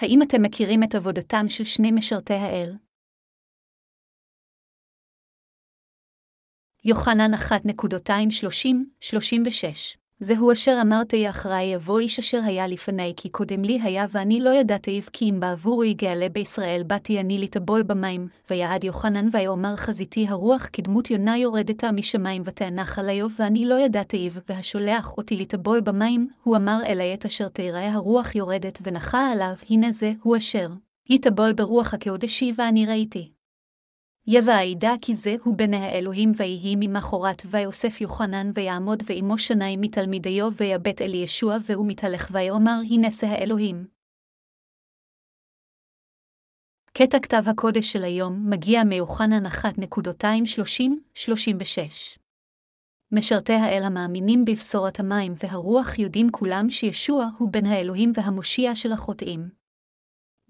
האם אתם מכירים את עבודתם של שני משרתי האל? יוחנן 1.230-36 זהו אשר אמרתי אחריי יבוא איש אשר היה לפני כי קודם לי היה ואני לא ידעתיו כי אם בעבור יגאלה בישראל באתי אני לטבול במים, ויעד יוחנן ויאמר חזיתי הרוח כדמות יונה יורדתה משמיים ותאנח עליו ואני לא ידעתיו, והשולח אותי לטבול במים, הוא אמר אלי את אשר תראה הרוח יורדת ונחה עליו, הנה זה הוא אשר. יטבול ברוח הקודשי ואני ראיתי. יבע ידע כי זה הוא בני האלוהים ויהי ממחרת ויוסף יוחנן ויעמוד ועמו שניים מתלמידיו ויבט אל ישוע והוא מתהלך ויאמר הנס האלוהים. קטע כתב הקודש של היום מגיע מיוחנן 1.230-36. משרתי האל המאמינים בבשורת המים והרוח יודעים כולם שישוע הוא בן האלוהים והמושיע של החוטאים.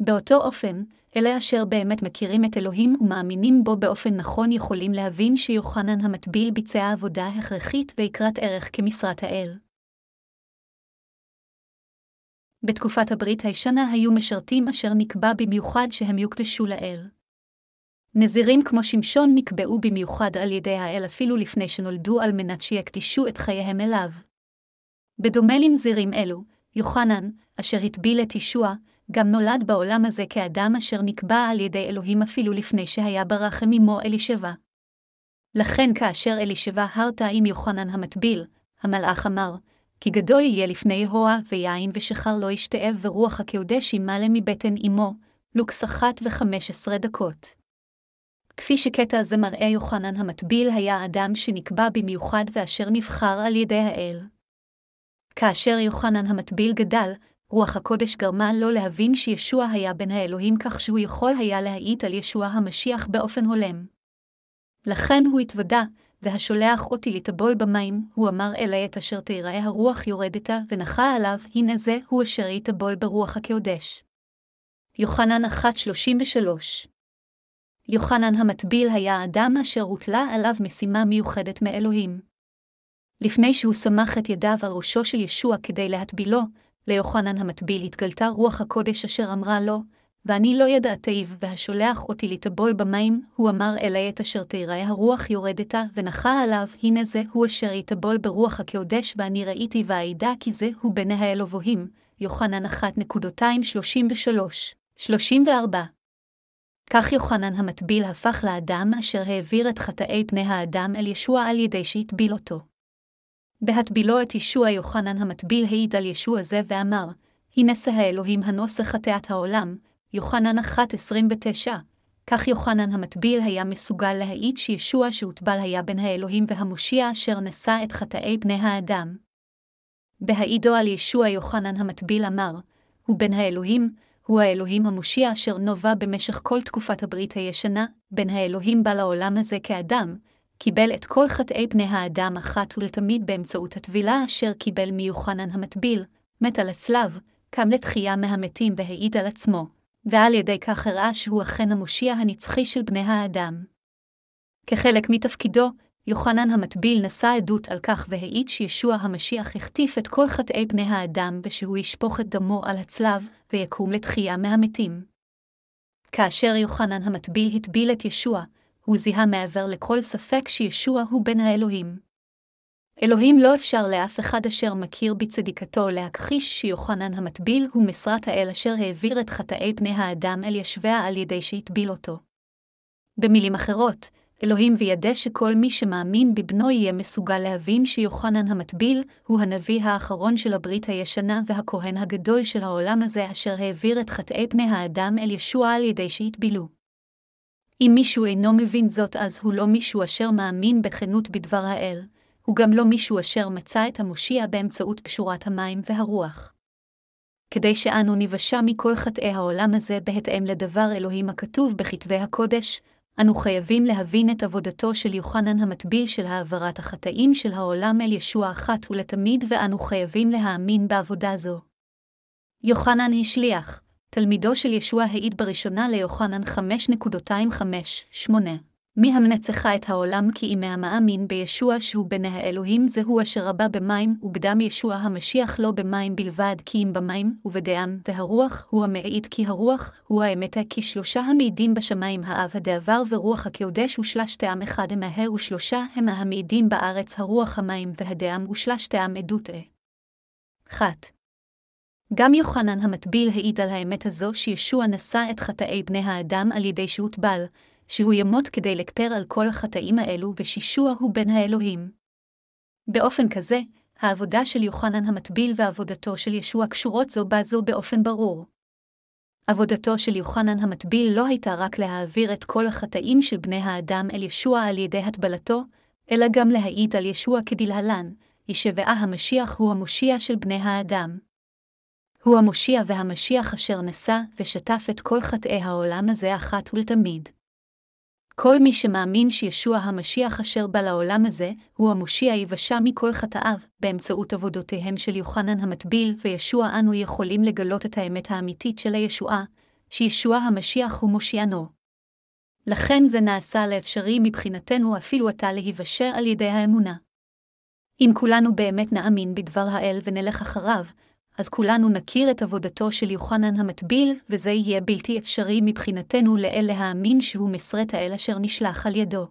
באותו אופן, אלה אשר באמת מכירים את אלוהים ומאמינים בו באופן נכון יכולים להבין שיוחנן המטביל ביצע עבודה הכרחית ויקרת ערך כמשרת האל. בתקופת הברית הישנה היו משרתים אשר נקבע במיוחד שהם יוקדשו לאל. נזירים כמו שמשון נקבעו במיוחד על ידי האל אפילו לפני שנולדו על מנת שיקדישו את חייהם אליו. בדומה לנזירים אלו, יוחנן, אשר הטביל את ישוע, גם נולד בעולם הזה כאדם אשר נקבע על ידי אלוהים אפילו לפני שהיה ברחם עמו אלישבע. לכן כאשר אלישבע הרתה עם יוחנן המטביל, המלאך אמר, כי גדול יהיה לפני יהוה, ויין ושחר לא ישתאב, ורוח הקודש ימלא מבטן אמו, לוקס אחת וחמש עשרה דקות. כפי שקטע זה מראה יוחנן המטביל היה אדם שנקבע במיוחד ואשר נבחר על ידי האל. כאשר יוחנן המטביל גדל, רוח הקודש גרמה לו להבין שישוע היה בן האלוהים כך שהוא יכול היה להעיד על ישוע המשיח באופן הולם. לכן הוא התוודה, והשולח אותי לטבול במים, הוא אמר אלי את אשר תיראה הרוח יורדתה, ונחה עליו, הנה זה הוא אשר יטבול ברוח הקודש. יוחנן 1.33 יוחנן המטביל היה האדם אשר הוטלה עליו משימה מיוחדת מאלוהים. לפני שהוא סמך את ידיו על ראשו של ישוע כדי להטבילו, ליוחנן המטביל התגלתה רוח הקודש אשר אמרה לו, ואני לא ידעתיו, והשולח אותי לטבול במים, הוא אמר אלי את אשר תיראה הרוח יורדתה, ונחה עליו, הנה זה הוא אשר יטבול ברוח הקודש, ואני ראיתי ואעידה כי זה הוא בני האלוהים, יוחנן 1.233-34. כך יוחנן המטביל הפך לאדם אשר העביר את חטאי פני האדם אל ישוע על ידי שהטביל אותו. בהטבילו את ישוע יוחנן המטביל העיד על ישוע זה ואמר, הנס האלוהים הנוסח חטאת העולם, יוחנן 1.29. כך יוחנן המטביל היה מסוגל להעיד שישוע שהוטבל היה בן האלוהים והמושיע אשר נשא את חטאי בני האדם. בהעידו על ישוע יוחנן המטביל אמר, הוא בן האלוהים, הוא האלוהים המושיע אשר נובע במשך כל תקופת הברית הישנה, בן האלוהים בא לעולם הזה כאדם, קיבל את כל חטאי בני האדם אחת ולתמיד באמצעות הטבילה אשר קיבל מיוחנן המטביל, מת על הצלב, קם לתחייה מהמתים והעיד על עצמו, ועל ידי כך הראה שהוא אכן המושיע הנצחי של בני האדם. כחלק מתפקידו, יוחנן המטביל נשא עדות על כך והעיד שישוע המשיח החטיף את כל חטאי בני האדם ושהוא ישפוך את דמו על הצלב, ויקום לתחייה מהמתים. כאשר יוחנן המטביל הטביל את ישוע, הוא זיהה מעבר לכל ספק שישוע הוא בן האלוהים. אלוהים לא אפשר לאף אחד אשר מכיר בצדיקתו להכחיש שיוחנן המטביל הוא משרת האל אשר העביר את חטאי בני האדם אל ישביה על ידי שהטביל אותו. במילים אחרות, אלוהים וידע שכל מי שמאמין בבנו יהיה מסוגל להבין שיוחנן המטביל הוא הנביא האחרון של הברית הישנה והכהן הגדול של העולם הזה אשר העביר את חטאי בני האדם אל ישוע על ידי שהטבילו. אם מישהו אינו מבין זאת, אז הוא לא מישהו אשר מאמין בכנות בדבר האל, הוא גם לא מישהו אשר מצא את המושיע באמצעות פשורת המים והרוח. כדי שאנו ניוושע מכל חטאי העולם הזה בהתאם לדבר אלוהים הכתוב בכתבי הקודש, אנו חייבים להבין את עבודתו של יוחנן המטביל של העברת החטאים של העולם אל ישוע אחת ולתמיד, ואנו חייבים להאמין בעבודה זו. יוחנן השליח, תלמידו של ישוע העיד בראשונה ליוחנן 5.25-8. מי המנצחה את העולם כי אם המאמין בישוע שהוא בני האלוהים זהו אשר רבה במים, ובדם ישוע המשיח לא במים בלבד כי אם במים, ובדם, והרוח הוא המעיד כי הרוח הוא האמת כי שלושה המעידים בשמיים האב הדעבר ורוח הקודש ושלשתם אחד המהר ושלושה הם המעידים בארץ הרוח המים והדם ושלשתם עדות אה. 1. גם יוחנן המטביל העיד על האמת הזו שישוע נשא את חטאי בני האדם על ידי שהוטבל, שהוא ימות כדי לכפר על כל החטאים האלו ושישוע הוא בן האלוהים. באופן כזה, העבודה של יוחנן המטביל ועבודתו של ישוע קשורות זו בזו באופן ברור. עבודתו של יוחנן המטביל לא הייתה רק להעביר את כל החטאים של בני האדם אל ישוע על ידי הטבלתו, אלא גם להעיד על ישוע כדלהלן, ישבעה המשיח הוא המושיע של בני האדם. הוא המושיע והמשיח אשר נשא ושטף את כל חטאי העולם הזה אחת ולתמיד. כל מי שמאמין שישוע המשיח אשר בא לעולם הזה, הוא המושיע יבשה מכל חטאיו, באמצעות עבודותיהם של יוחנן המטביל, וישוע אנו יכולים לגלות את האמת האמיתית של הישועה, שישוע המשיח הוא מושיענו. לכן זה נעשה לאפשרי מבחינתנו אפילו עתה להיוושע על ידי האמונה. אם כולנו באמת נאמין בדבר האל ונלך אחריו, אז כולנו נכיר את עבודתו של יוחנן המטביל, וזה יהיה בלתי אפשרי מבחינתנו לאל להאמין שהוא מסרת האל אשר נשלח על ידו.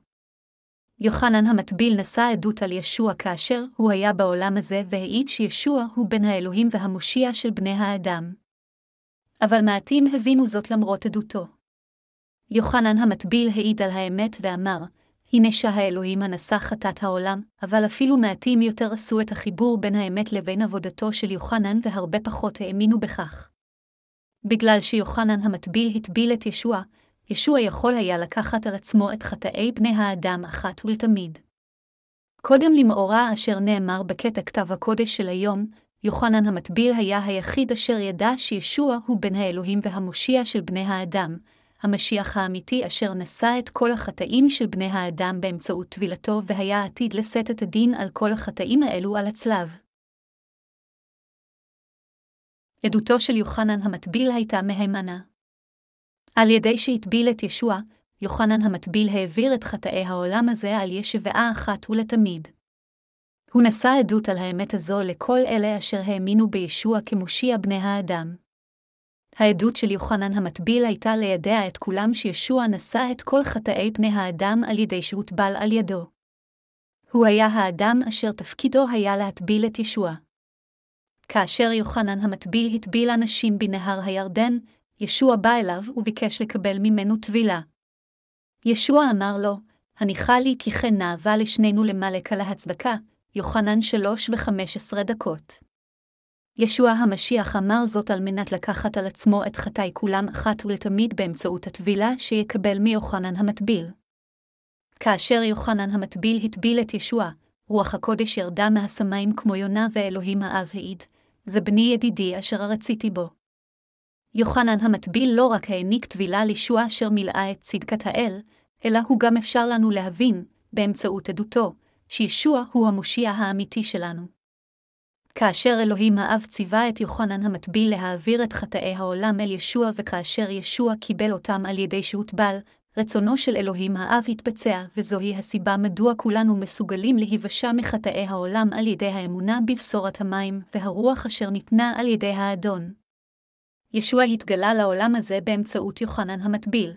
יוחנן המטביל נשא עדות על ישוע כאשר הוא היה בעולם הזה והעיד שישוע הוא בן האלוהים והמושיע של בני האדם. אבל מעטים הבינו זאת למרות עדותו. יוחנן המטביל העיד על האמת ואמר, הנה שהאלוהים הנשא חטאת העולם, אבל אפילו מעטים יותר עשו את החיבור בין האמת לבין עבודתו של יוחנן והרבה פחות האמינו בכך. בגלל שיוחנן המטביל הטביל את ישוע, ישוע יכול היה לקחת על עצמו את חטאי בני האדם אחת ולתמיד. קודם למאורע אשר נאמר בקטע כתב הקודש של היום, יוחנן המטביל היה היחיד אשר ידע שישוע הוא בן האלוהים והמושיע של בני האדם, המשיח האמיתי אשר נשא את כל החטאים של בני האדם באמצעות טבילתו והיה עתיד לשאת את הדין על כל החטאים האלו על הצלב. עדותו של יוחנן המטביל הייתה מהימנה. על ידי שהטביל את ישוע, יוחנן המטביל העביר את חטאי העולם הזה על ישבעה אחת ולתמיד. הוא נשא עדות על האמת הזו לכל אלה אשר האמינו בישוע כמושיע בני האדם. העדות של יוחנן המטביל הייתה לידע את כולם שישוע נשא את כל חטאי פני האדם על ידי שהוטבל על ידו. הוא היה האדם אשר תפקידו היה להטביל את ישוע. כאשר יוחנן המטביל הטביל אנשים בנהר הירדן, ישוע בא אליו וביקש לקבל ממנו טבילה. ישוע אמר לו, הניחה לי כי כן נאווה לשנינו למלק על ההצדקה, יוחנן שלוש וחמש עשרה דקות. ישוע המשיח אמר זאת על מנת לקחת על עצמו את חטאי כולם אחת ולתמיד באמצעות הטבילה שיקבל מיוחנן המטביל. כאשר יוחנן המטביל הטביל את ישוע, רוח הקודש ירדה מהשמיים כמו יונה ואלוהים האב העיד, זה בני ידידי אשר הרציתי בו. יוחנן המטביל לא רק העניק טבילה לישוע אשר מילאה את צדקת האל, אלא הוא גם אפשר לנו להבין, באמצעות עדותו, שישוע הוא המושיע האמיתי שלנו. כאשר אלוהים האב ציווה את יוחנן המטביל להעביר את חטאי העולם אל ישוע וכאשר ישוע קיבל אותם על ידי שהוטבל, רצונו של אלוהים האב התבצע, וזוהי הסיבה מדוע כולנו מסוגלים להיוושע מחטאי העולם על ידי האמונה בבשורת המים, והרוח אשר ניתנה על ידי האדון. ישוע התגלה לעולם הזה באמצעות יוחנן המטביל.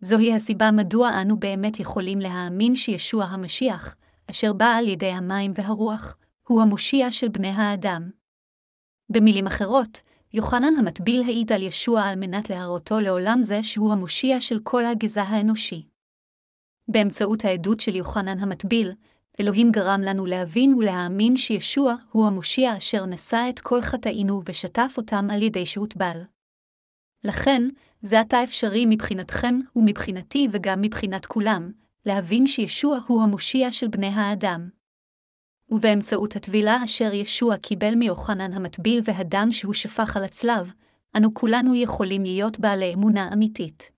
זוהי הסיבה מדוע אנו באמת יכולים להאמין שישוע המשיח, אשר בא על ידי המים והרוח, הוא המושיע של בני האדם. במילים אחרות, יוחנן המטביל העיד על ישוע על מנת להראותו לעולם זה שהוא המושיע של כל הגזע האנושי. באמצעות העדות של יוחנן המטביל, אלוהים גרם לנו להבין ולהאמין שישוע הוא המושיע אשר נשא את כל חטאינו ושטף אותם על ידי שהוטבל. לכן, זה עתה אפשרי מבחינתכם ומבחינתי וגם מבחינת כולם, להבין שישוע הוא המושיע של בני האדם. ובאמצעות הטבילה אשר ישוע קיבל מיוחנן המטביל והדם שהוא שפך על הצלב, אנו כולנו יכולים להיות בעלי אמונה אמיתית.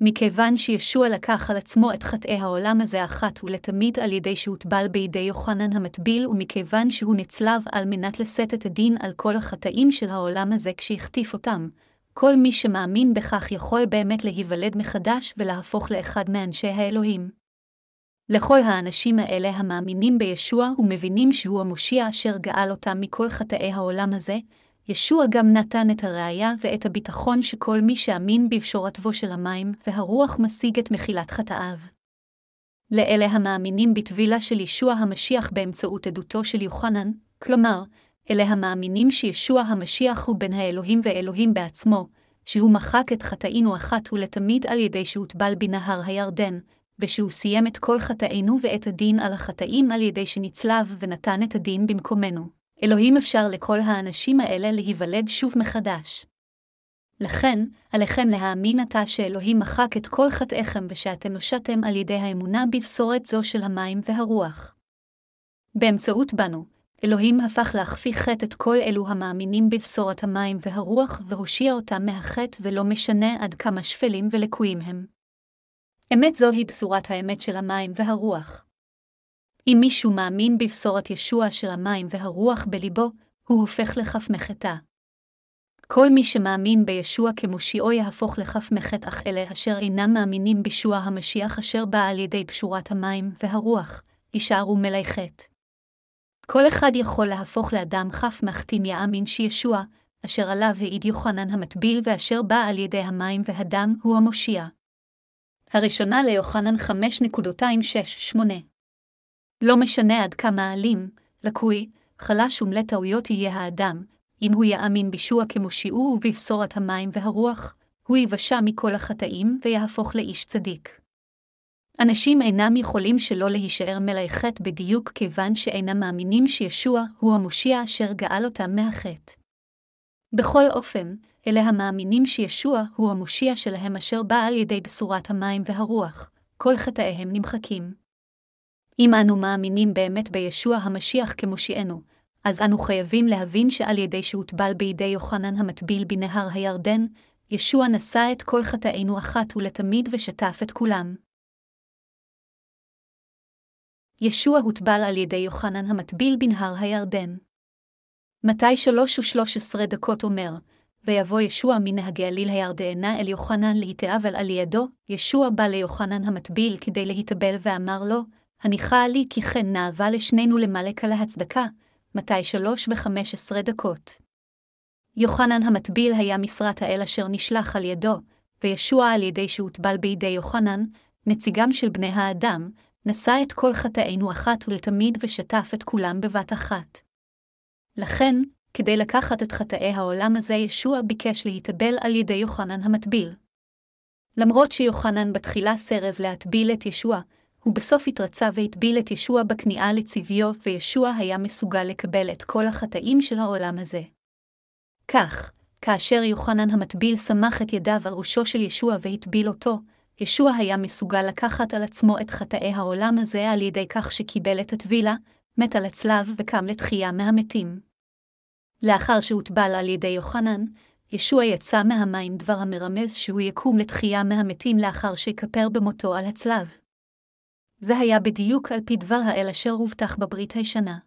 מכיוון שישוע לקח על עצמו את חטאי העולם הזה אחת ולתמיד על ידי שהוטבל בידי יוחנן המטביל, ומכיוון שהוא נצלב על מנת לשאת את הדין על כל החטאים של העולם הזה כשהחטיף אותם, כל מי שמאמין בכך יכול באמת להיוולד מחדש ולהפוך לאחד מאנשי האלוהים. לכל האנשים האלה המאמינים בישוע ומבינים שהוא המושיע אשר גאל אותם מכל חטאי העולם הזה, ישוע גם נתן את הראייה ואת הביטחון שכל מי שאמין בפשורתו של המים והרוח משיג את מחילת חטאיו. לאלה המאמינים בטבילה של ישוע המשיח באמצעות עדותו של יוחנן, כלומר, אלה המאמינים שישוע המשיח הוא בן האלוהים ואלוהים בעצמו, שהוא מחק את חטאינו אחת ולתמיד על ידי שהוטבל בנהר הירדן, ושהוא סיים את כל חטאינו ואת הדין על החטאים על ידי שנצלב ונתן את הדין במקומנו. אלוהים אפשר לכל האנשים האלה להיוולד שוב מחדש. לכן, עליכם להאמין עתה שאלוהים מחק את כל חטאיכם ושאתם נושעתם על ידי האמונה בבשורת זו של המים והרוח. באמצעות בנו, אלוהים הפך להכפיך חטא את כל אלו המאמינים בבשורת המים והרוח והושיע אותם מהחטא ולא משנה עד כמה שפלים ולקויים הם. אמת זוהי בשורת האמת של המים והרוח. אם מישהו מאמין בבשורת ישוע של המים והרוח בליבו, הוא הופך לכף מחטא. כל מי שמאמין בישוע כמושיעו יהפוך לכף מחט, אך אלה אשר אינם מאמינים בישוע המשיח אשר בא על ידי פשורת המים והרוח, יישארו מלאי חטא. כל אחד יכול להפוך לאדם חף מחטים יאמין שישוע, אשר עליו העיד יוחנן המטביל ואשר בא על ידי המים והדם, הוא המושיע. הראשונה ליוחנן 5.268 לא משנה עד כמה אלים, לקוי, חלש ומלא טעויות יהיה האדם, אם הוא יאמין בישוע כמושיעו ובבשורת המים והרוח, הוא יבשע מכל החטאים ויהפוך לאיש צדיק. אנשים אינם יכולים שלא להישאר מלאי חטא בדיוק כיוון שאינם מאמינים שישוע הוא המושיע אשר גאל אותם מהחטא. בכל אופן, אלה המאמינים שישוע הוא המושיע שלהם אשר בא על ידי בשורת המים והרוח, כל חטאיהם נמחקים. אם אנו מאמינים באמת בישוע המשיח כמושיענו, אז אנו חייבים להבין שעל ידי שהוטבל בידי יוחנן המטביל בנהר הירדן, ישוע נשא את כל חטאינו אחת ולתמיד ושטף את כולם. ישוע הוטבל על ידי יוחנן המטביל בנהר הירדן. מתי שלוש ושלוש עשרה דקות אומר, ויבוא ישוע מן הגליל הירדנה אל יוחנן להתאבל על ידו, ישוע בא ליוחנן המטביל כדי להתאבל ואמר לו, הניחה לי כי כן נאווה לשנינו למלק על ההצדקה, מתי שלוש וחמש עשרה דקות. יוחנן המטביל היה משרת האל אשר נשלח על ידו, וישוע על ידי שהוטבל בידי יוחנן, נציגם של בני האדם, נשא את כל חטאינו אחת ולתמיד ושטף את כולם בבת אחת. לכן, כדי לקחת את חטאי העולם הזה, ישוע ביקש להתאבל על ידי יוחנן המטביל. למרות שיוחנן בתחילה סרב להטביל את ישוע, הוא בסוף התרצה והטביל את ישוע בכניעה לצביו, וישוע היה מסוגל לקבל את כל החטאים של העולם הזה. כך, כאשר יוחנן המטביל סמך את ידיו על ראשו של ישוע והטביל אותו, ישוע היה מסוגל לקחת על עצמו את חטאי העולם הזה על ידי כך שקיבל את הטבילה, מת על הצלב וקם לתחייה מהמתים. לאחר שהוטבל על ידי יוחנן, ישוע יצא מהמים דבר המרמז שהוא יקום לתחייה מהמתים לאחר שיכפר במותו על הצלב. זה היה בדיוק על פי דבר האל אשר הובטח בברית הישנה.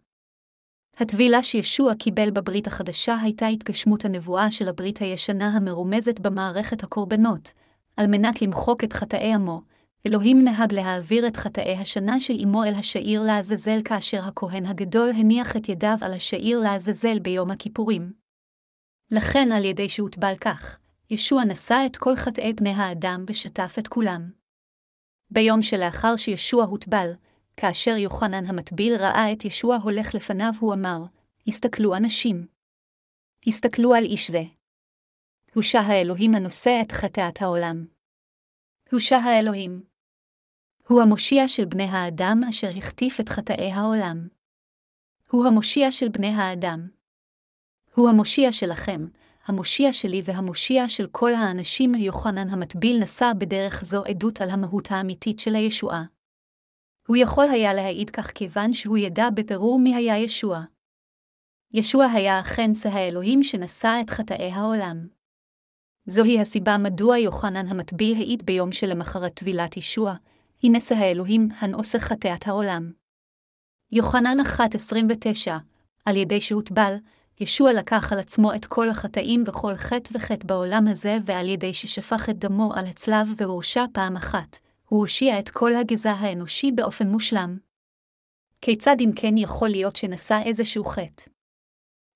הטבילה שישוע קיבל בברית החדשה הייתה התגשמות הנבואה של הברית הישנה המרומזת במערכת הקורבנות, על מנת למחוק את חטאי עמו, אלוהים נהג להעביר את חטאי השנה של אמו אל השעיר לעזאזל כאשר הכהן הגדול הניח את ידיו על השעיר לעזאזל ביום הכיפורים. לכן על ידי שהוטבל כך, ישוע נשא את כל חטאי בני האדם ושטף את כולם. ביום שלאחר שישוע הוטבל, כאשר יוחנן המטביל ראה את ישוע הולך לפניו, הוא אמר, הסתכלו אנשים. הסתכלו על איש זה. הושע האלוהים הנושא את חטאת העולם. הושע האלוהים. הוא המושיע של בני האדם אשר החטיף את חטאי העולם. הוא המושיע של בני האדם. הוא המושיע שלכם, המושיע שלי והמושיע של כל האנשים, יוחנן המטביל נשא בדרך זו עדות על המהות האמיתית של הישועה. הוא יכול היה להעיד כך כיוון שהוא ידע בבירור מי היה ישוע. ישוע היה אכן שא האלוהים שנשא את חטאי העולם. זוהי הסיבה מדוע יוחנן המטביל העיד ביום שלמחרת טבילת ישוע, הנה שא האלוהים הנעושה חטאת העולם. יוחנן 1.29, על ידי שהוטבל, ישוע לקח על עצמו את כל החטאים וכל חטא וחטא בעולם הזה, ועל ידי ששפך את דמו על הצלב והורשע פעם אחת, הוא הושיע את כל הגזע האנושי באופן מושלם. כיצד אם כן יכול להיות שנשא איזשהו חטא?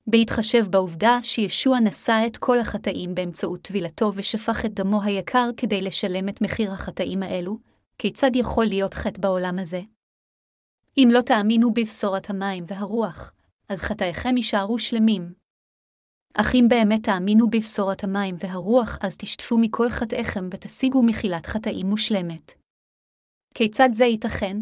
בהתחשב בעובדה שישוע נשא את כל החטאים באמצעות טבילתו ושפך את דמו היקר כדי לשלם את מחיר החטאים האלו, כיצד יכול להיות חטא בעולם הזה? אם לא תאמינו בבשורת המים והרוח, אז חטאיכם יישארו שלמים. אך אם באמת תאמינו בבשורת המים והרוח, אז תשטפו מכל חטאיכם ותשיגו מחילת חטאים מושלמת. כיצד זה ייתכן?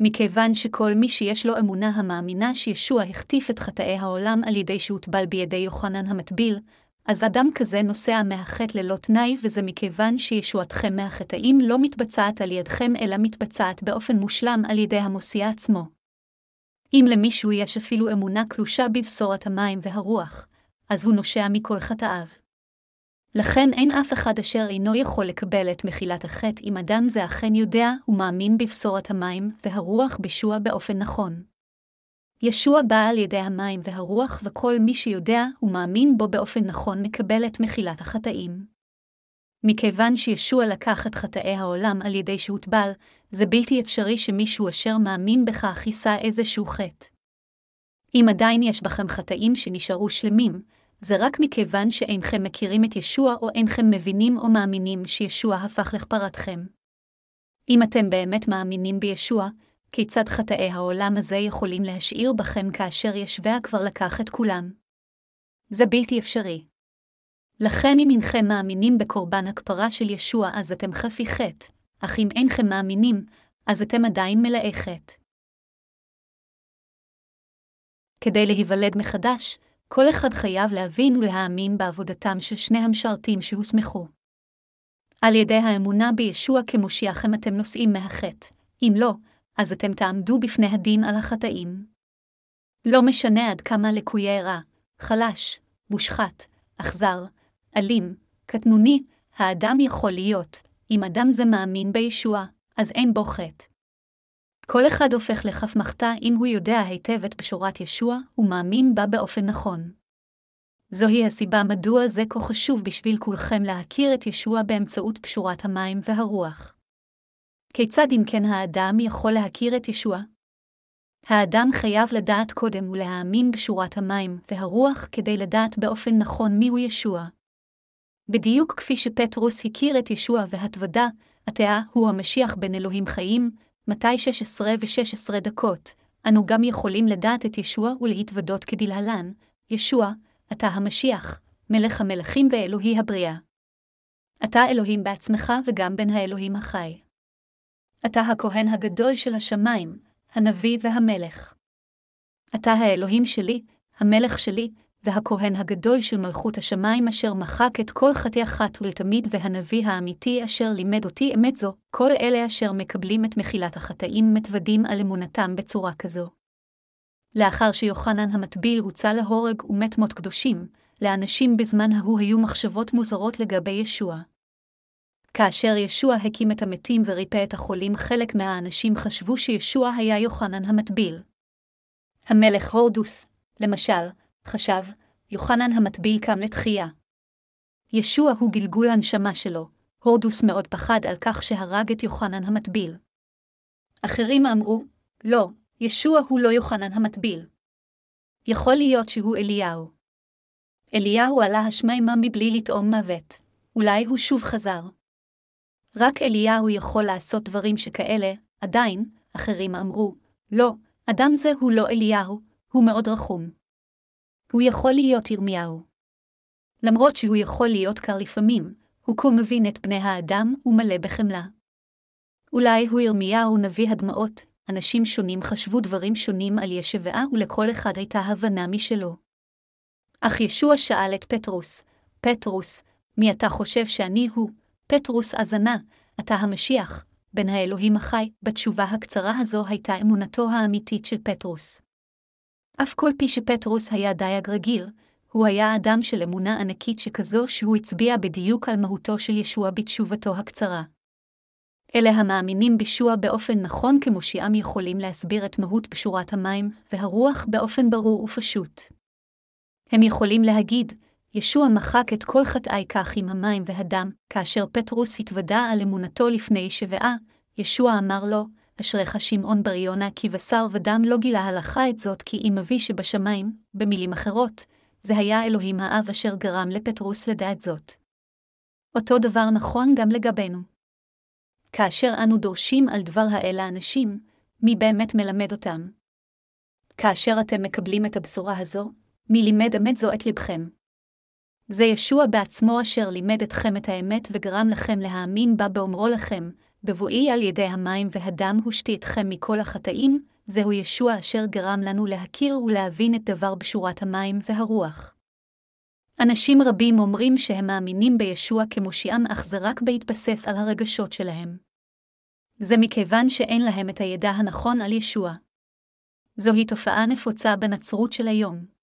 מכיוון שכל מי שיש לו אמונה המאמינה שישוע החטיף את חטאי העולם על ידי שהוטבל בידי יוחנן המטביל, אז אדם כזה נוסע מהחטא ללא תנאי, וזה מכיוון שישועתכם מהחטאים לא מתבצעת על ידכם, אלא מתבצעת באופן מושלם על ידי המוסיע עצמו. אם למישהו יש אפילו אמונה קלושה בבשורת המים והרוח, אז הוא נושע מכל חטאיו. לכן אין אף אחד אשר אינו יכול לקבל את מחילת החטא אם אדם זה אכן יודע ומאמין בבשורת המים והרוח בישוע באופן נכון. ישוע בא על ידי המים והרוח, וכל מי שיודע ומאמין בו באופן נכון מקבל את מחילת החטאים. מכיוון שישוע לקח את חטאי העולם על ידי שהוטבל, זה בלתי אפשרי שמישהו אשר מאמין בכך יישא איזשהו חטא. אם עדיין יש בכם חטאים שנשארו שלמים, זה רק מכיוון שאינכם מכירים את ישוע או אינכם מבינים או מאמינים שישוע הפך לכפרתכם. אם אתם באמת מאמינים בישוע, כיצד חטאי העולם הזה יכולים להשאיר בכם כאשר ישביה כבר לקח את כולם? זה בלתי אפשרי. לכן אם אינכם מאמינים בקורבן הכפרה של ישוע, אז אתם חפי חטא, אך אם אינכם מאמינים, אז אתם עדיין מלאי חטא. כדי להיוולד מחדש, כל אחד חייב להבין ולהאמין בעבודתם של שני המשרתים שהוסמכו. על ידי האמונה בישוע כמושיעכם אתם נושאים מהחטא, אם לא, אז אתם תעמדו בפני הדין על החטאים. לא משנה עד כמה לקויי רע, חלש, מושחת, אכזר, אלים, קטנוני, האדם יכול להיות, אם אדם זה מאמין בישוע, אז אין בו חטא. כל אחד הופך לכף מחתה אם הוא יודע היטב את בשורת ישוע ומאמין בה באופן נכון. זוהי הסיבה מדוע זה כה חשוב בשביל כולכם להכיר את ישוע באמצעות פשורת המים והרוח. כיצד אם כן האדם יכול להכיר את ישוע? האדם חייב לדעת קודם ולהאמין בשורת המים והרוח כדי לדעת באופן נכון מיהו ישוע. בדיוק כפי שפטרוס הכיר את ישוע והתוודה, התאה הוא המשיח בין אלוהים חיים, מתי 16 ו-16 דקות, אנו גם יכולים לדעת את ישוע ולהתוודות כדלהלן, ישוע, אתה המשיח, מלך המלכים ואלוהי הבריאה. אתה אלוהים בעצמך וגם בין האלוהים החי. אתה הכהן הגדול של השמיים, הנביא והמלך. אתה האלוהים שלי, המלך שלי, והכהן הגדול של מלכות השמיים אשר מחק את כל חטא אחת ולתמיד, והנביא האמיתי אשר לימד אותי אמת זו, כל אלה אשר מקבלים את מחילת החטאים מתוודים על אמונתם בצורה כזו. לאחר שיוחנן המטביל הוצא להורג ומת מות קדושים, לאנשים בזמן ההוא היו מחשבות מוזרות לגבי ישוע. כאשר ישוע הקים את המתים וריפא את החולים, חלק מהאנשים חשבו שישוע היה יוחנן המטביל. המלך הורדוס, למשל, חשב, יוחנן המטביל קם לתחייה. ישוע הוא גלגול הנשמה שלו, הורדוס מאוד פחד על כך שהרג את יוחנן המטביל. אחרים אמרו, לא, ישוע הוא לא יוחנן המטביל. יכול להיות שהוא אליהו. אליהו עלה השמיימה מבלי לטעום מוות, אולי הוא שוב חזר. רק אליהו יכול לעשות דברים שכאלה, עדיין, אחרים אמרו, לא, אדם זה הוא לא אליהו, הוא מאוד רחום. הוא יכול להיות ירמיהו. למרות שהוא יכול להיות קר לפעמים, הוא כה מבין את בני האדם ומלא בחמלה. אולי הוא ירמיהו נביא הדמעות, אנשים שונים חשבו דברים שונים על ישוע ולכל אחד הייתה הבנה משלו. אך ישוע שאל את פטרוס, פטרוס, מי אתה חושב שאני הוא? פטרוס אז ענה, אתה המשיח, בן האלוהים החי, בתשובה הקצרה הזו הייתה אמונתו האמיתית של פטרוס. אף על פי שפטרוס היה דייג רגיל, הוא היה אדם של אמונה ענקית שכזו שהוא הצביע בדיוק על מהותו של ישוע בתשובתו הקצרה. אלה המאמינים בישוע באופן נכון כמושיעם יכולים להסביר את מהות פשורת המים והרוח באופן ברור ופשוט. הם יכולים להגיד, ישוע מחק את כל חטאי כך עם המים והדם, כאשר פטרוס התוודה על אמונתו לפני שבעה, ישוע אמר לו, אשריך שמעון בר יונה כי בשר ודם לא גילה הלכה את זאת כי אם אבי שבשמיים, במילים אחרות, זה היה אלוהים האב אשר גרם לפטרוס לדעת זאת. אותו דבר נכון גם לגבינו. כאשר אנו דורשים על דבר האל לאנשים, מי באמת מלמד אותם? כאשר אתם מקבלים את הבשורה הזו, מי לימד אמת זו את לבכם? זה ישוע בעצמו אשר לימד אתכם את האמת וגרם לכם להאמין בה באומרו לכם, בבואי על ידי המים והדם הושתי אתכם מכל החטאים, זהו ישוע אשר גרם לנו להכיר ולהבין את דבר בשורת המים והרוח. אנשים רבים אומרים שהם מאמינים בישוע כמושיעם אך זה רק בהתבסס על הרגשות שלהם. זה מכיוון שאין להם את הידע הנכון על ישוע. זוהי תופעה נפוצה בנצרות של היום.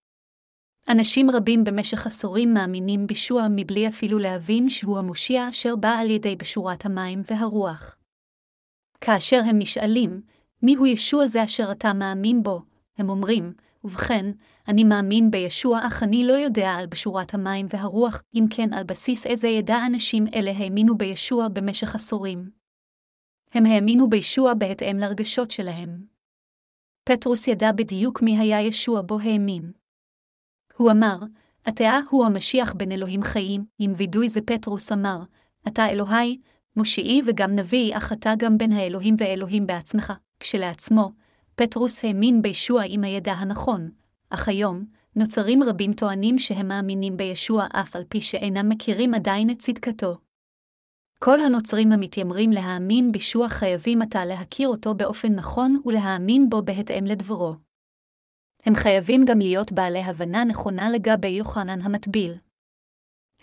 אנשים רבים במשך עשורים מאמינים בישוע מבלי אפילו להבין שהוא המושיע אשר בא על ידי בשורת המים והרוח. כאשר הם נשאלים, מיהו ישוע זה אשר אתה מאמין בו? הם אומרים, ובכן, אני מאמין בישוע אך אני לא יודע על בשורת המים והרוח, אם כן על בסיס איזה ידע אנשים אלה האמינו בישוע במשך עשורים. הם האמינו בישוע בהתאם לרגשות שלהם. פטרוס ידע בדיוק מי היה ישוע בו האמין. הוא אמר, אתה הוא המשיח בין אלוהים חיים, עם וידוי זה פטרוס אמר, אתה אלוהי, מושיעי וגם נביא, אך אתה גם בין האלוהים ואלוהים בעצמך. כשלעצמו, פטרוס האמין בישוע עם הידע הנכון, אך היום, נוצרים רבים טוענים שהם מאמינים בישוע אף על פי שאינם מכירים עדיין את צדקתו. כל הנוצרים המתיימרים להאמין בישוע חייבים עתה להכיר אותו באופן נכון ולהאמין בו בהתאם לדברו. הם חייבים גם להיות בעלי הבנה נכונה לגבי יוחנן המטביל.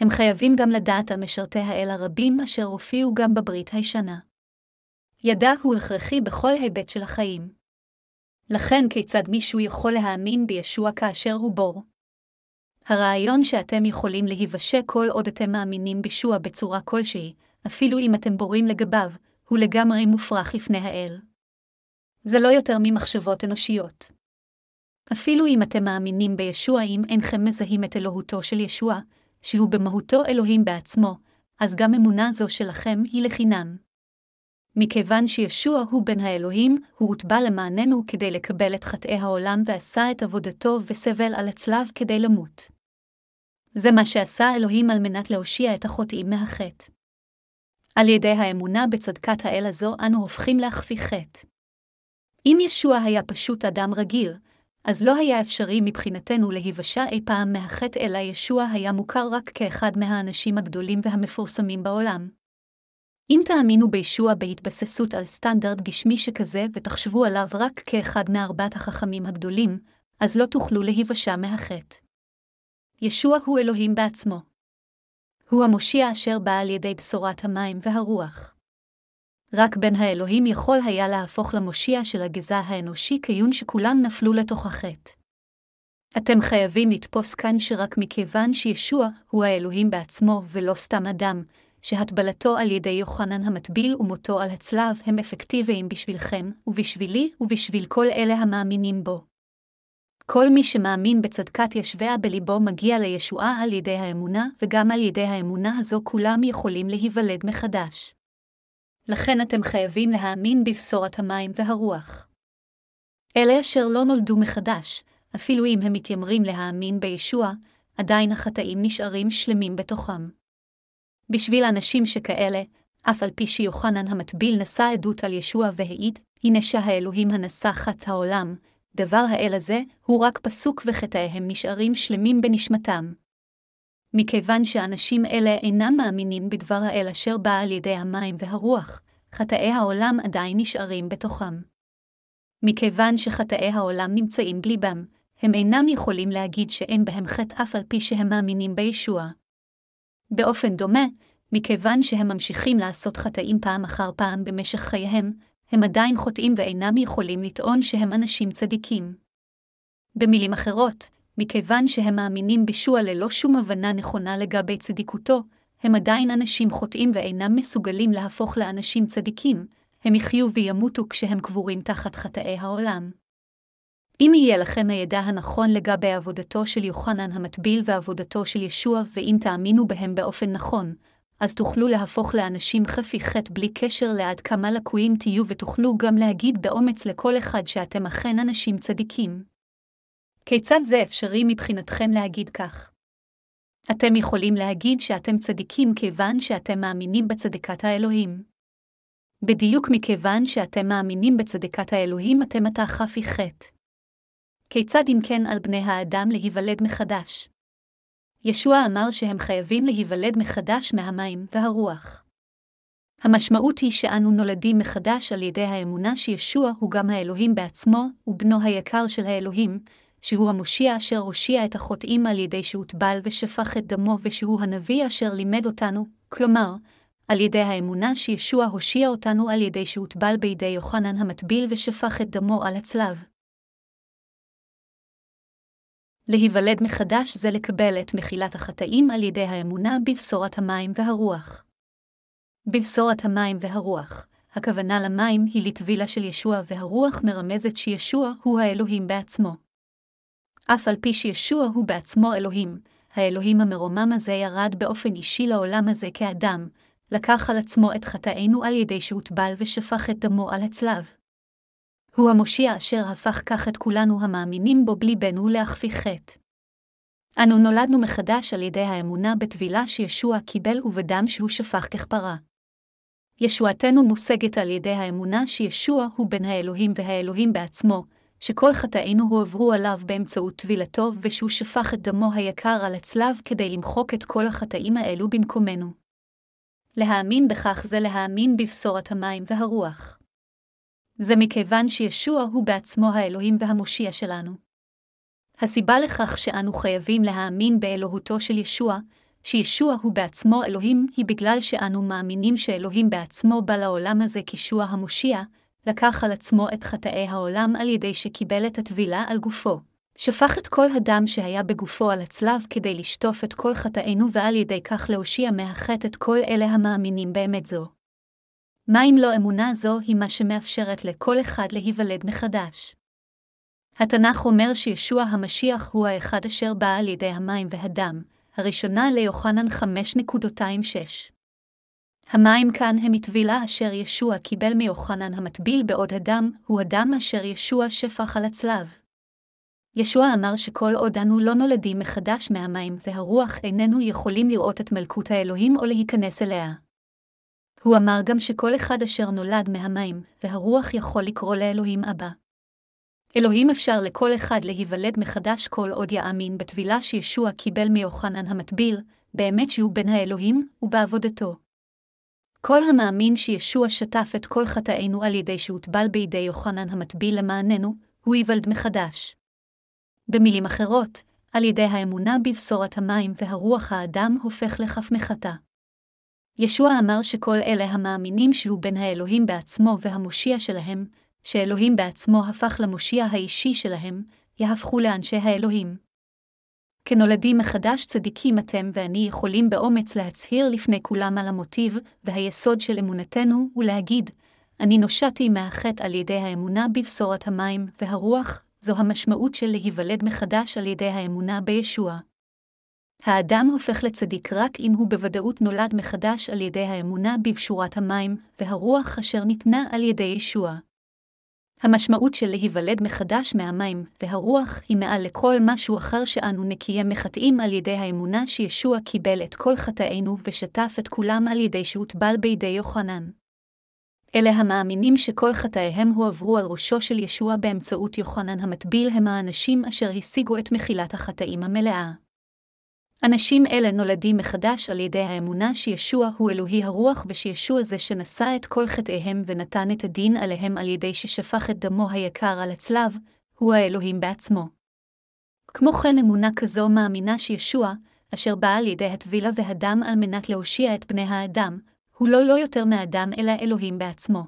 הם חייבים גם לדעת על משרתי האל הרבים אשר הופיעו גם בברית הישנה. ידע הוא הכרחי בכל היבט של החיים. לכן כיצד מישהו יכול להאמין בישוע כאשר הוא בור? הרעיון שאתם יכולים להיוושע כל עוד אתם מאמינים בישוע בצורה כלשהי, אפילו אם אתם בורים לגביו, הוא לגמרי מופרך לפני האל. זה לא יותר ממחשבות אנושיות. אפילו אם אתם מאמינים בישוע אם אינכם מזהים את אלוהותו של ישוע, שהוא במהותו אלוהים בעצמו, אז גם אמונה זו שלכם היא לחינם. מכיוון שישוע הוא בן האלוהים, הוא הוטבע למעננו כדי לקבל את חטאי העולם ועשה את עבודתו וסבל על הצלב כדי למות. זה מה שעשה אלוהים על מנת להושיע את החוטאים מהחטא. על ידי האמונה בצדקת האל הזו אנו הופכים להכפי חטא. אם ישוע היה פשוט אדם רגיל, אז לא היה אפשרי מבחינתנו להיוושע אי פעם מהחטא, אלא ישוע היה מוכר רק כאחד מהאנשים הגדולים והמפורסמים בעולם. אם תאמינו בישוע בהתבססות על סטנדרט גשמי שכזה ותחשבו עליו רק כאחד מארבעת החכמים הגדולים, אז לא תוכלו להיוושע מהחטא. ישוע הוא אלוהים בעצמו. הוא המושיע אשר בא על ידי בשורת המים והרוח. רק בן האלוהים יכול היה להפוך למושיע של הגזע האנושי כיון שכולם נפלו לתוך החטא. אתם חייבים לתפוס כאן שרק מכיוון שישוע הוא האלוהים בעצמו ולא סתם אדם, שהטבלתו על ידי יוחנן המטביל ומותו על הצלב הם אפקטיביים בשבילכם, ובשבילי ובשביל כל אלה המאמינים בו. כל מי שמאמין בצדקת ישביה בליבו מגיע לישועה על ידי האמונה, וגם על ידי האמונה הזו כולם יכולים להיוולד מחדש. לכן אתם חייבים להאמין בבשורת המים והרוח. אלה אשר לא נולדו מחדש, אפילו אם הם מתיימרים להאמין בישוע, עדיין החטאים נשארים שלמים בתוכם. בשביל אנשים שכאלה, אף על פי שיוחנן המטביל נשא עדות על ישוע והעיד, הנה שהאלוהים הנשא חת העולם, דבר האל הזה הוא רק פסוק וחטאיהם נשארים שלמים בנשמתם. מכיוון שאנשים אלה אינם מאמינים בדבר האל אשר בא על ידי המים והרוח, חטאי העולם עדיין נשארים בתוכם. מכיוון שחטאי העולם נמצאים בליבם, הם אינם יכולים להגיד שאין בהם חטא אף על פי שהם מאמינים בישוע. באופן דומה, מכיוון שהם ממשיכים לעשות חטאים פעם אחר פעם במשך חייהם, הם עדיין חוטאים ואינם יכולים לטעון שהם אנשים צדיקים. במילים אחרות, מכיוון שהם מאמינים בישוע ללא שום הבנה נכונה לגבי צדיקותו, הם עדיין אנשים חוטאים ואינם מסוגלים להפוך לאנשים צדיקים, הם יחיו וימותו כשהם קבורים תחת חטאי העולם. אם יהיה לכם הידע הנכון לגבי עבודתו של יוחנן המטביל ועבודתו של ישוע, ואם תאמינו בהם באופן נכון, אז תוכלו להפוך לאנשים חפי חטא בלי קשר לעד כמה לקויים תהיו ותוכלו גם להגיד באומץ לכל אחד שאתם אכן אנשים צדיקים. כיצד זה אפשרי מבחינתכם להגיד כך? אתם יכולים להגיד שאתם צדיקים כיוון שאתם מאמינים בצדקת האלוהים. בדיוק מכיוון שאתם מאמינים בצדקת האלוהים אתם עתה חפי חטא. כיצד אם כן על בני האדם להיוולד מחדש? ישוע אמר שהם חייבים להיוולד מחדש מהמים והרוח. המשמעות היא שאנו נולדים מחדש על ידי האמונה שישוע הוא גם האלוהים בעצמו, ובנו היקר של האלוהים, שהוא המושיע אשר הושיע את החוטאים על ידי שהוטבל ושפך את דמו ושהוא הנביא אשר לימד אותנו, כלומר, על ידי האמונה שישוע הושיע אותנו על ידי שהוטבל בידי יוחנן המטביל ושפך את דמו על הצלב. להיוולד מחדש זה לקבל את מחילת החטאים על ידי האמונה בבשורת המים והרוח. בבשורת המים והרוח, הכוונה למים היא לטבילה של ישוע והרוח מרמזת שישוע הוא האלוהים בעצמו. אף על פי שישוע הוא בעצמו אלוהים, האלוהים המרומם הזה ירד באופן אישי לעולם הזה כאדם, לקח על עצמו את חטאינו על ידי שהוטבל ושפך את דמו על הצלב. הוא המושיע אשר הפך כך את כולנו המאמינים בו בליבנו להכפי חטא. אנו נולדנו מחדש על ידי האמונה בטבילה שישוע קיבל ובדם שהוא שפך ככפרה. ישועתנו מושגת על ידי האמונה שישוע הוא בן האלוהים והאלוהים בעצמו, שכל חטאינו הועברו עליו באמצעות טבילתו ושהוא שפך את דמו היקר על הצלב כדי למחוק את כל החטאים האלו במקומנו. להאמין בכך זה להאמין בבשורת המים והרוח. זה מכיוון שישוע הוא בעצמו האלוהים והמושיע שלנו. הסיבה לכך שאנו חייבים להאמין באלוהותו של ישוע, שישוע הוא בעצמו אלוהים, היא בגלל שאנו מאמינים שאלוהים בעצמו בא לעולם הזה כשישוע המושיע, לקח על עצמו את חטאי העולם על ידי שקיבל את הטבילה על גופו. שפך את כל הדם שהיה בגופו על הצלב כדי לשטוף את כל חטאינו ועל ידי כך להושיע מהחטא את כל אלה המאמינים באמת זו. מה אם לא אמונה זו היא מה שמאפשרת לכל אחד להיוולד מחדש? התנ"ך אומר שישוע המשיח הוא האחד אשר בא על ידי המים והדם, הראשונה ליוחנן 5.26. המים כאן הם מטבילה אשר ישוע קיבל מיוחנן המטביל בעוד הדם, הוא הדם אשר ישוע שפך על הצלב. ישוע אמר שכל עוד אנו לא נולדים מחדש מהמים והרוח איננו יכולים לראות את מלכות האלוהים או להיכנס אליה. הוא אמר גם שכל אחד אשר נולד מהמים והרוח יכול לקרוא לאלוהים אבא. אלוהים אפשר לכל אחד להיוולד מחדש כל עוד יאמין בטבילה שישוע קיבל מיוחנן המטביל, באמת שהוא בן האלוהים, ובעבודתו. כל המאמין שישוע שטף את כל חטאינו על ידי שהוטבל בידי יוחנן המטביל למעננו, הוא ייוולד מחדש. במילים אחרות, על ידי האמונה בבשורת המים והרוח האדם הופך לכף מחטא. ישוע אמר שכל אלה המאמינים שהוא בן האלוהים בעצמו והמושיע שלהם, שאלוהים בעצמו הפך למושיע האישי שלהם, יהפכו לאנשי האלוהים. כנולדים מחדש צדיקים אתם ואני יכולים באומץ להצהיר לפני כולם על המוטיב והיסוד של אמונתנו, ולהגיד, אני נושעתי מהחטא על ידי האמונה בבשורת המים והרוח, זו המשמעות של להיוולד מחדש על ידי האמונה בישוע. האדם הופך לצדיק רק אם הוא בוודאות נולד מחדש על ידי האמונה בבשורת המים והרוח אשר ניתנה על ידי ישוע. המשמעות של להיוולד מחדש מהמים והרוח היא מעל לכל משהו אחר שאנו נקיים מחטאים על ידי האמונה שישוע קיבל את כל חטאינו ושטף את כולם על ידי שהוטבל בידי יוחנן. אלה המאמינים שכל חטאיהם הועברו על ראשו של ישוע באמצעות יוחנן המטביל הם האנשים אשר השיגו את מחילת החטאים המלאה. אנשים אלה נולדים מחדש על ידי האמונה שישוע הוא אלוהי הרוח ושישוע זה שנשא את כל חטאיהם ונתן את הדין עליהם על ידי ששפך את דמו היקר על הצלב, הוא האלוהים בעצמו. כמו כן אמונה כזו מאמינה שישוע, אשר בא על ידי הטבילה והדם על מנת להושיע את בני האדם, הוא לא לא יותר מאדם אלא אלוהים בעצמו.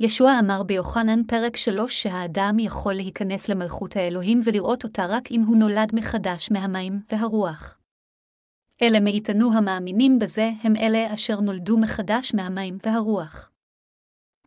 ישוע אמר ביוחנן פרק 3 שהאדם יכול להיכנס למלכות האלוהים ולראות אותה רק אם הוא נולד מחדש מהמים והרוח. אלה מאיתנו המאמינים בזה הם אלה אשר נולדו מחדש מהמים והרוח.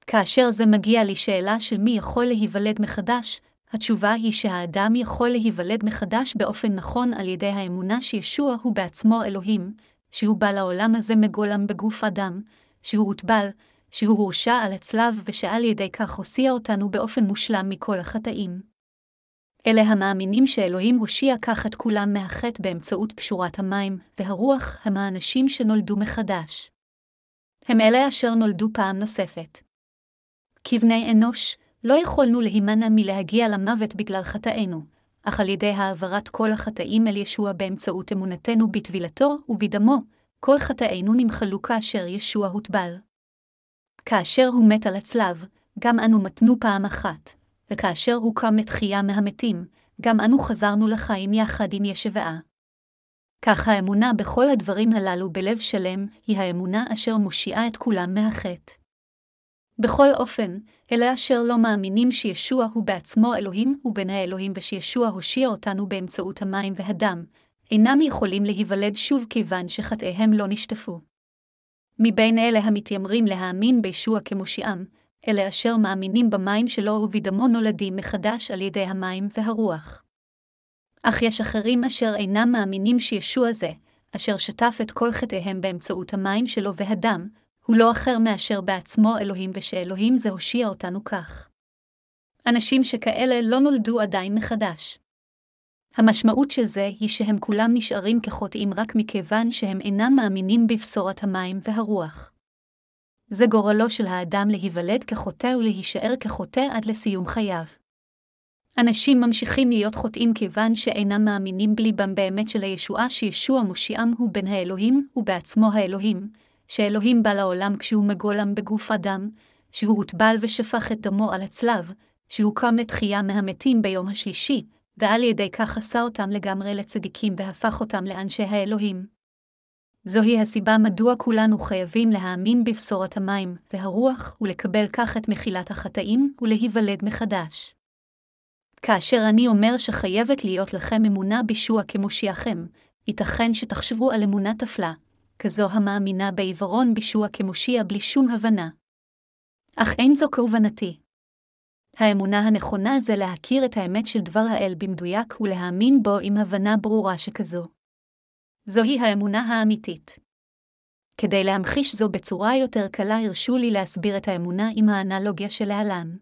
כאשר זה מגיע לשאלה של מי יכול להיוולד מחדש, התשובה היא שהאדם יכול להיוולד מחדש באופן נכון על ידי האמונה שישוע הוא בעצמו אלוהים, שהוא בא לעולם הזה מגולם בגוף אדם, שהוא הוטבל, שהוא הורשע על הצלב ושעל ידי כך הושיע אותנו באופן מושלם מכל החטאים. אלה המאמינים שאלוהים הושיע כך את כולם מהחטא באמצעות פשורת המים, והרוח הם האנשים שנולדו מחדש. הם אלה אשר נולדו פעם נוספת. כבני אנוש, לא יכולנו להימנע מלהגיע למוות בגלל חטאינו, אך על ידי העברת כל החטאים אל ישוע באמצעות אמונתנו בטבילתו ובדמו, כל חטאינו נמחלו כאשר ישוע הוטבל. כאשר הוא מת על הצלב, גם אנו מתנו פעם אחת, וכאשר הוא קם לתחייה מהמתים, גם אנו חזרנו לחיים יחד עם ישבעה. כך האמונה בכל הדברים הללו בלב שלם, היא האמונה אשר מושיעה את כולם מהחטא. בכל אופן, אלה אשר לא מאמינים שישוע הוא בעצמו אלוהים ובן האלוהים ושישוע הושיע אותנו באמצעות המים והדם, אינם יכולים להיוולד שוב כיוון שחטאיהם לא נשטפו. מבין אלה המתיימרים להאמין בישוע כמושיעם, אלה אשר מאמינים במים שלו ובדמו נולדים מחדש על ידי המים והרוח. אך יש אחרים אשר אינם מאמינים שישוע זה, אשר שטף את כל חטאיהם באמצעות המים שלו והדם, הוא לא אחר מאשר בעצמו אלוהים ושאלוהים זה הושיע אותנו כך. אנשים שכאלה לא נולדו עדיין מחדש. המשמעות של זה היא שהם כולם נשארים כחוטאים רק מכיוון שהם אינם מאמינים בבשורת המים והרוח. זה גורלו של האדם להיוולד כחוטא ולהישאר כחוטא עד לסיום חייו. אנשים ממשיכים להיות חוטאים כיוון שאינם מאמינים בליבם באמת של הישועה שישוע מושיעם הוא בן האלוהים ובעצמו האלוהים, שאלוהים בא לעולם כשהוא מגולם בגוף אדם, שהוא הוטבל ושפך את דמו על הצלב, שהוא קם לתחייה מהמתים ביום השלישי, ועל ידי כך עשה אותם לגמרי לצדיקים והפך אותם לאנשי האלוהים. זוהי הסיבה מדוע כולנו חייבים להאמין בבשורת המים והרוח ולקבל כך את מחילת החטאים ולהיוולד מחדש. כאשר אני אומר שחייבת להיות לכם אמונה בישוע כמושיעכם, ייתכן שתחשבו על אמונה תפלה, כזו המאמינה בעיוורון בישוע כמושיע בלי שום הבנה. אך אין זו כוונתי. האמונה הנכונה זה להכיר את האמת של דבר האל במדויק ולהאמין בו עם הבנה ברורה שכזו. זוהי האמונה האמיתית. כדי להמחיש זו בצורה יותר קלה, הרשו לי להסביר את האמונה עם האנלוגיה שלהלן.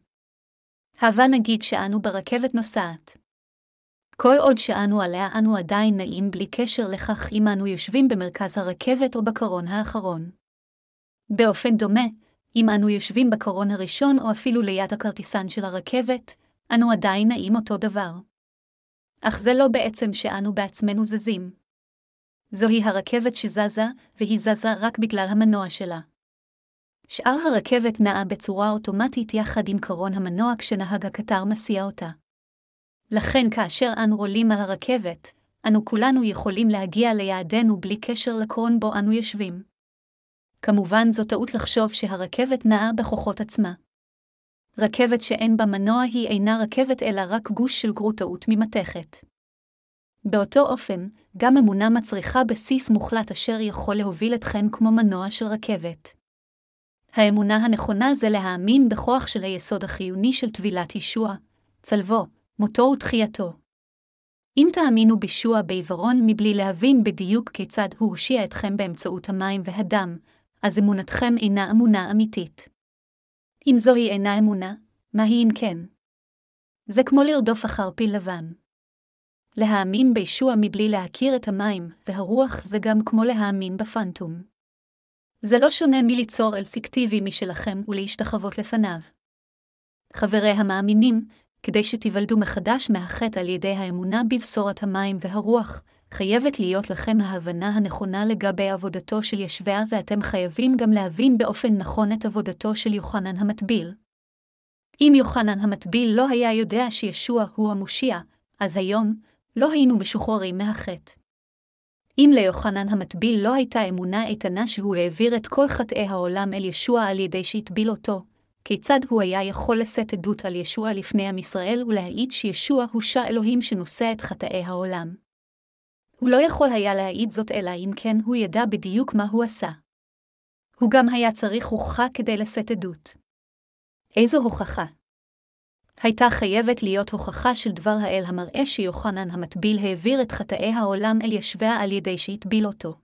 הבה נגיד שאנו ברכבת נוסעת. כל עוד שאנו עליה אנו עדיין נעים בלי קשר לכך אם אנו יושבים במרכז הרכבת או בקרון האחרון. באופן דומה, אם אנו יושבים בקרון הראשון או אפילו ליד הכרטיסן של הרכבת, אנו עדיין נעים אותו דבר. אך זה לא בעצם שאנו בעצמנו זזים. זוהי הרכבת שזזה, והיא זזה רק בגלל המנוע שלה. שאר הרכבת נעה בצורה אוטומטית יחד עם קרון המנוע כשנהג הקטר מסיע אותה. לכן כאשר אנו עולים על הרכבת, אנו כולנו יכולים להגיע ליעדנו בלי קשר לקרון בו אנו יושבים. כמובן זו טעות לחשוב שהרכבת נעה בכוחות עצמה. רכבת שאין בה מנוע היא אינה רכבת אלא רק גוש של גרוטאות ממתכת. באותו אופן, גם אמונה מצריכה בסיס מוחלט אשר יכול להוביל אתכם כמו מנוע של רכבת. האמונה הנכונה זה להאמין בכוח של היסוד החיוני של טבילת ישוע, צלבו, מותו ותחייתו. אם תאמינו בישוע בעיוורון מבלי להבין בדיוק כיצד הוא הושיע אתכם באמצעות המים והדם, אז אמונתכם אינה אמונה אמיתית. אם זוהי אינה אמונה, מהי אם כן? זה כמו לרדוף אחר פיל לבן. להאמין בישוע מבלי להכיר את המים והרוח זה גם כמו להאמין בפנטום. זה לא שונה מליצור אל פיקטיבי משלכם ולהשתחוות לפניו. חברי המאמינים, כדי שתיוולדו מחדש מהחטא על ידי האמונה בבשורת המים והרוח, חייבת להיות לכם ההבנה הנכונה לגבי עבודתו של ישביה, ואתם חייבים גם להבין באופן נכון את עבודתו של יוחנן המטביל. אם יוחנן המטביל לא היה יודע שישוע הוא המושיע, אז היום לא היינו משוחררים מהחטא. אם ליוחנן המטביל לא הייתה אמונה איתנה שהוא העביר את כל חטאי העולם אל ישוע על ידי שהטביל אותו, כיצד הוא היה יכול לשאת עדות על ישוע לפני עם ישראל ולהעיד שישוע הוא שע אלוהים שנושא את חטאי העולם? הוא לא יכול היה להעיד זאת אלא אם כן הוא ידע בדיוק מה הוא עשה. הוא גם היה צריך הוכחה כדי לשאת עדות. איזו הוכחה? הייתה חייבת להיות הוכחה של דבר האל המראה שיוחנן המטביל העביר את חטאי העולם אל ישביה על ידי שהטביל אותו.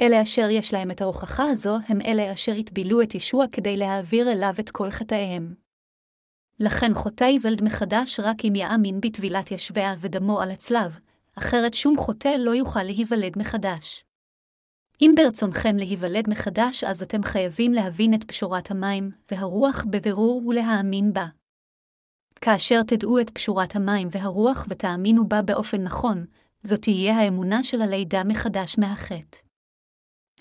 אלה אשר יש להם את ההוכחה הזו, הם אלה אשר הטבילו את ישוע כדי להעביר אליו את כל חטאיהם. לכן חוטא ייוולד מחדש רק אם יאמין בטבילת ישביה ודמו על הצלב, אחרת שום חוטא לא יוכל להיוולד מחדש. אם ברצונכם להיוולד מחדש, אז אתם חייבים להבין את פשורת המים והרוח בבירור ולהאמין בה. כאשר תדעו את פשורת המים והרוח ותאמינו בה באופן נכון, זאת תהיה האמונה של הלידה מחדש מהחטא.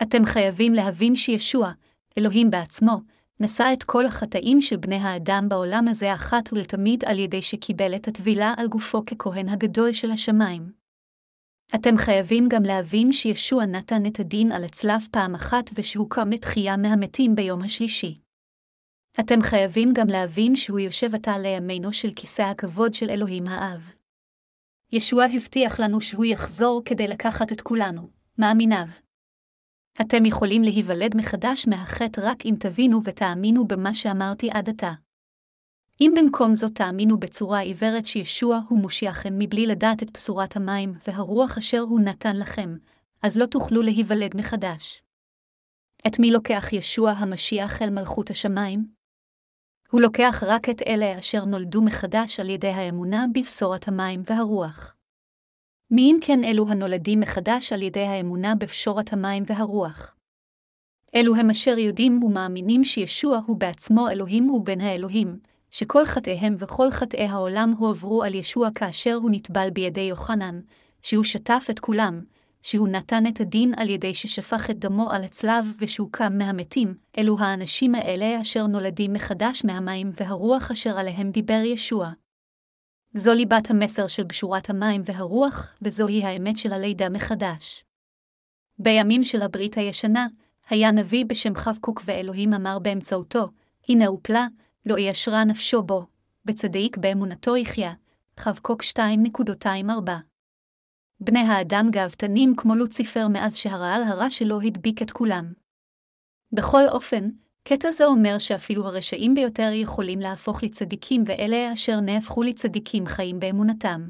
אתם חייבים להבין שישוע, אלוהים בעצמו, נשא את כל החטאים של בני האדם בעולם הזה אחת ולתמיד על ידי שקיבל את הטבילה על גופו ככהן הגדול של השמיים. אתם חייבים גם להבין שישוע נתן את הדין על הצלב פעם אחת ושהוא קם לתחייה מהמתים ביום השלישי. אתם חייבים גם להבין שהוא יושב עתה לימינו של כיסא הכבוד של אלוהים האב. ישוע הבטיח לנו שהוא יחזור כדי לקחת את כולנו, מאמיניו. אתם יכולים להיוולד מחדש מהחטא רק אם תבינו ותאמינו במה שאמרתי עד עתה. אם במקום זאת תאמינו בצורה עיוורת שישוע הוא מושיעכם מבלי לדעת את בשורת המים והרוח אשר הוא נתן לכם, אז לא תוכלו להיוולד מחדש. את מי לוקח ישוע המשיח אל מלכות השמיים? הוא לוקח רק את אלה אשר נולדו מחדש על ידי האמונה בבשורת המים והרוח. מי אם כן אלו הנולדים מחדש על ידי האמונה בפשורת המים והרוח? אלו הם אשר יודעים ומאמינים שישוע הוא בעצמו אלוהים ובן האלוהים, שכל חטאיהם וכל חטאי העולם הועברו על ישוע כאשר הוא נטבל בידי יוחנן, שהוא שטף את כולם, שהוא נתן את הדין על ידי ששפך את דמו על הצלב ושהוא קם מהמתים, אלו האנשים האלה אשר נולדים מחדש מהמים והרוח אשר עליהם דיבר ישוע. זו ליבת המסר של בשורת המים והרוח, וזוהי האמת של הלידה מחדש. בימים של הברית הישנה, היה נביא בשם חבקוק ואלוהים אמר באמצעותו, הנה הופלה, לא ישרה נפשו בו, בצדיק באמונתו יחיה. חבקוק 2.24 בני האדם גאוותנים כמו לוציפר מאז שהרעל הרע שלו הדביק את כולם. בכל אופן, קטע זה אומר שאפילו הרשעים ביותר יכולים להפוך לצדיקים, ואלה אשר נהפכו לצדיקים חיים באמונתם.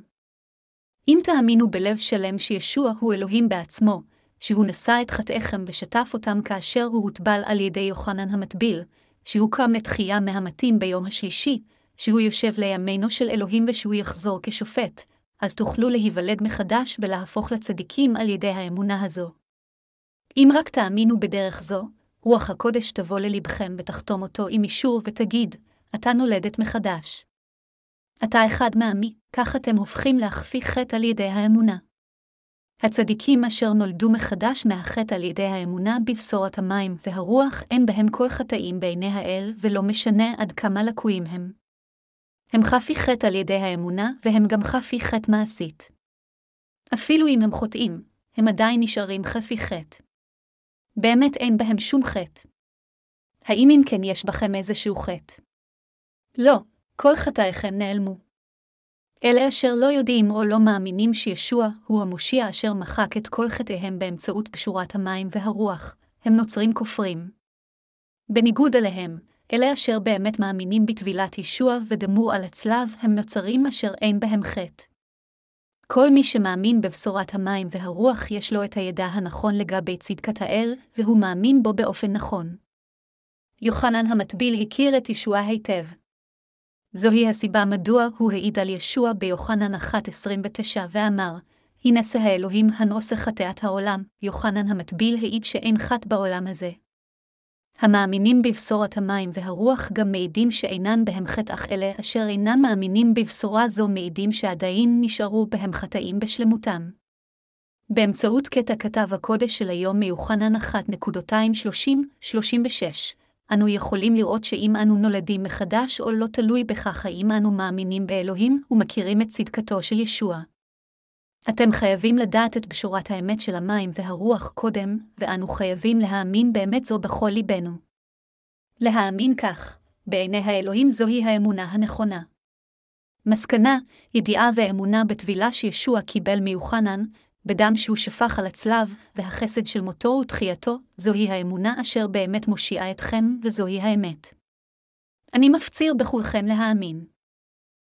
אם תאמינו בלב שלם שישוע הוא אלוהים בעצמו, שהוא נשא את חטאיכם ושטף אותם כאשר הוא הוטבל על ידי יוחנן המטביל, שהוא קם לתחייה מהמתים ביום השלישי, שהוא יושב לימינו של אלוהים ושהוא יחזור כשופט, אז תוכלו להיוולד מחדש ולהפוך לצדיקים על ידי האמונה הזו. אם רק תאמינו בדרך זו, רוח הקודש תבוא ללבכם ותחתום אותו עם אישור ותגיד, אתה נולדת מחדש. אתה אחד מעמי, כך אתם הופכים להכפיא חטא על ידי האמונה. הצדיקים אשר נולדו מחדש מהחטא על ידי האמונה בבשורת המים והרוח, אין בהם כל חטאים בעיני האל, ולא משנה עד כמה לקויים הם. הם חפי חטא על ידי האמונה, והם גם חפי חטא מעשית. אפילו אם הם חוטאים, הם עדיין נשארים חפי חטא. באמת אין בהם שום חטא. האם אם כן יש בכם איזשהו חטא? לא, כל חטאיכם נעלמו. אלה אשר לא יודעים או לא מאמינים שישוע הוא המושיע אשר מחק את כל חטאיהם באמצעות פשורת המים והרוח, הם נוצרים כופרים. בניגוד אליהם, אלה אשר באמת מאמינים בטבילת ישוע ודמו על הצלב, הם נוצרים אשר אין בהם חטא. כל מי שמאמין בבשורת המים והרוח יש לו את הידע הנכון לגבי צדקת האל, והוא מאמין בו באופן נכון. יוחנן המטביל הכיר את ישוע היטב. זוהי הסיבה מדוע הוא העיד על ישוע ביוחנן 1.29 ואמר, הנשא האלוהים הנושא חטאת העולם, יוחנן המטביל העיד שאין חט בעולם הזה. המאמינים בבשורת המים והרוח גם מעידים שאינן בהם חטא אך אלה אשר אינם מאמינים בבשורה זו מעידים שעדיין נשארו בהם חטאים בשלמותם. באמצעות קטע כתב הקודש של היום מיוחנן 1.230-36, אנו יכולים לראות שאם אנו נולדים מחדש או לא תלוי בכך האם אנו מאמינים באלוהים ומכירים את צדקתו של ישוע. אתם חייבים לדעת את בשורת האמת של המים והרוח קודם, ואנו חייבים להאמין באמת זו בכל ליבנו. להאמין כך, בעיני האלוהים זוהי האמונה הנכונה. מסקנה, ידיעה ואמונה בטבילה שישוע קיבל מיוחנן, בדם שהוא שפך על הצלב, והחסד של מותו ותחייתו, זוהי האמונה אשר באמת מושיעה אתכם, וזוהי האמת. אני מפציר בכולכם להאמין.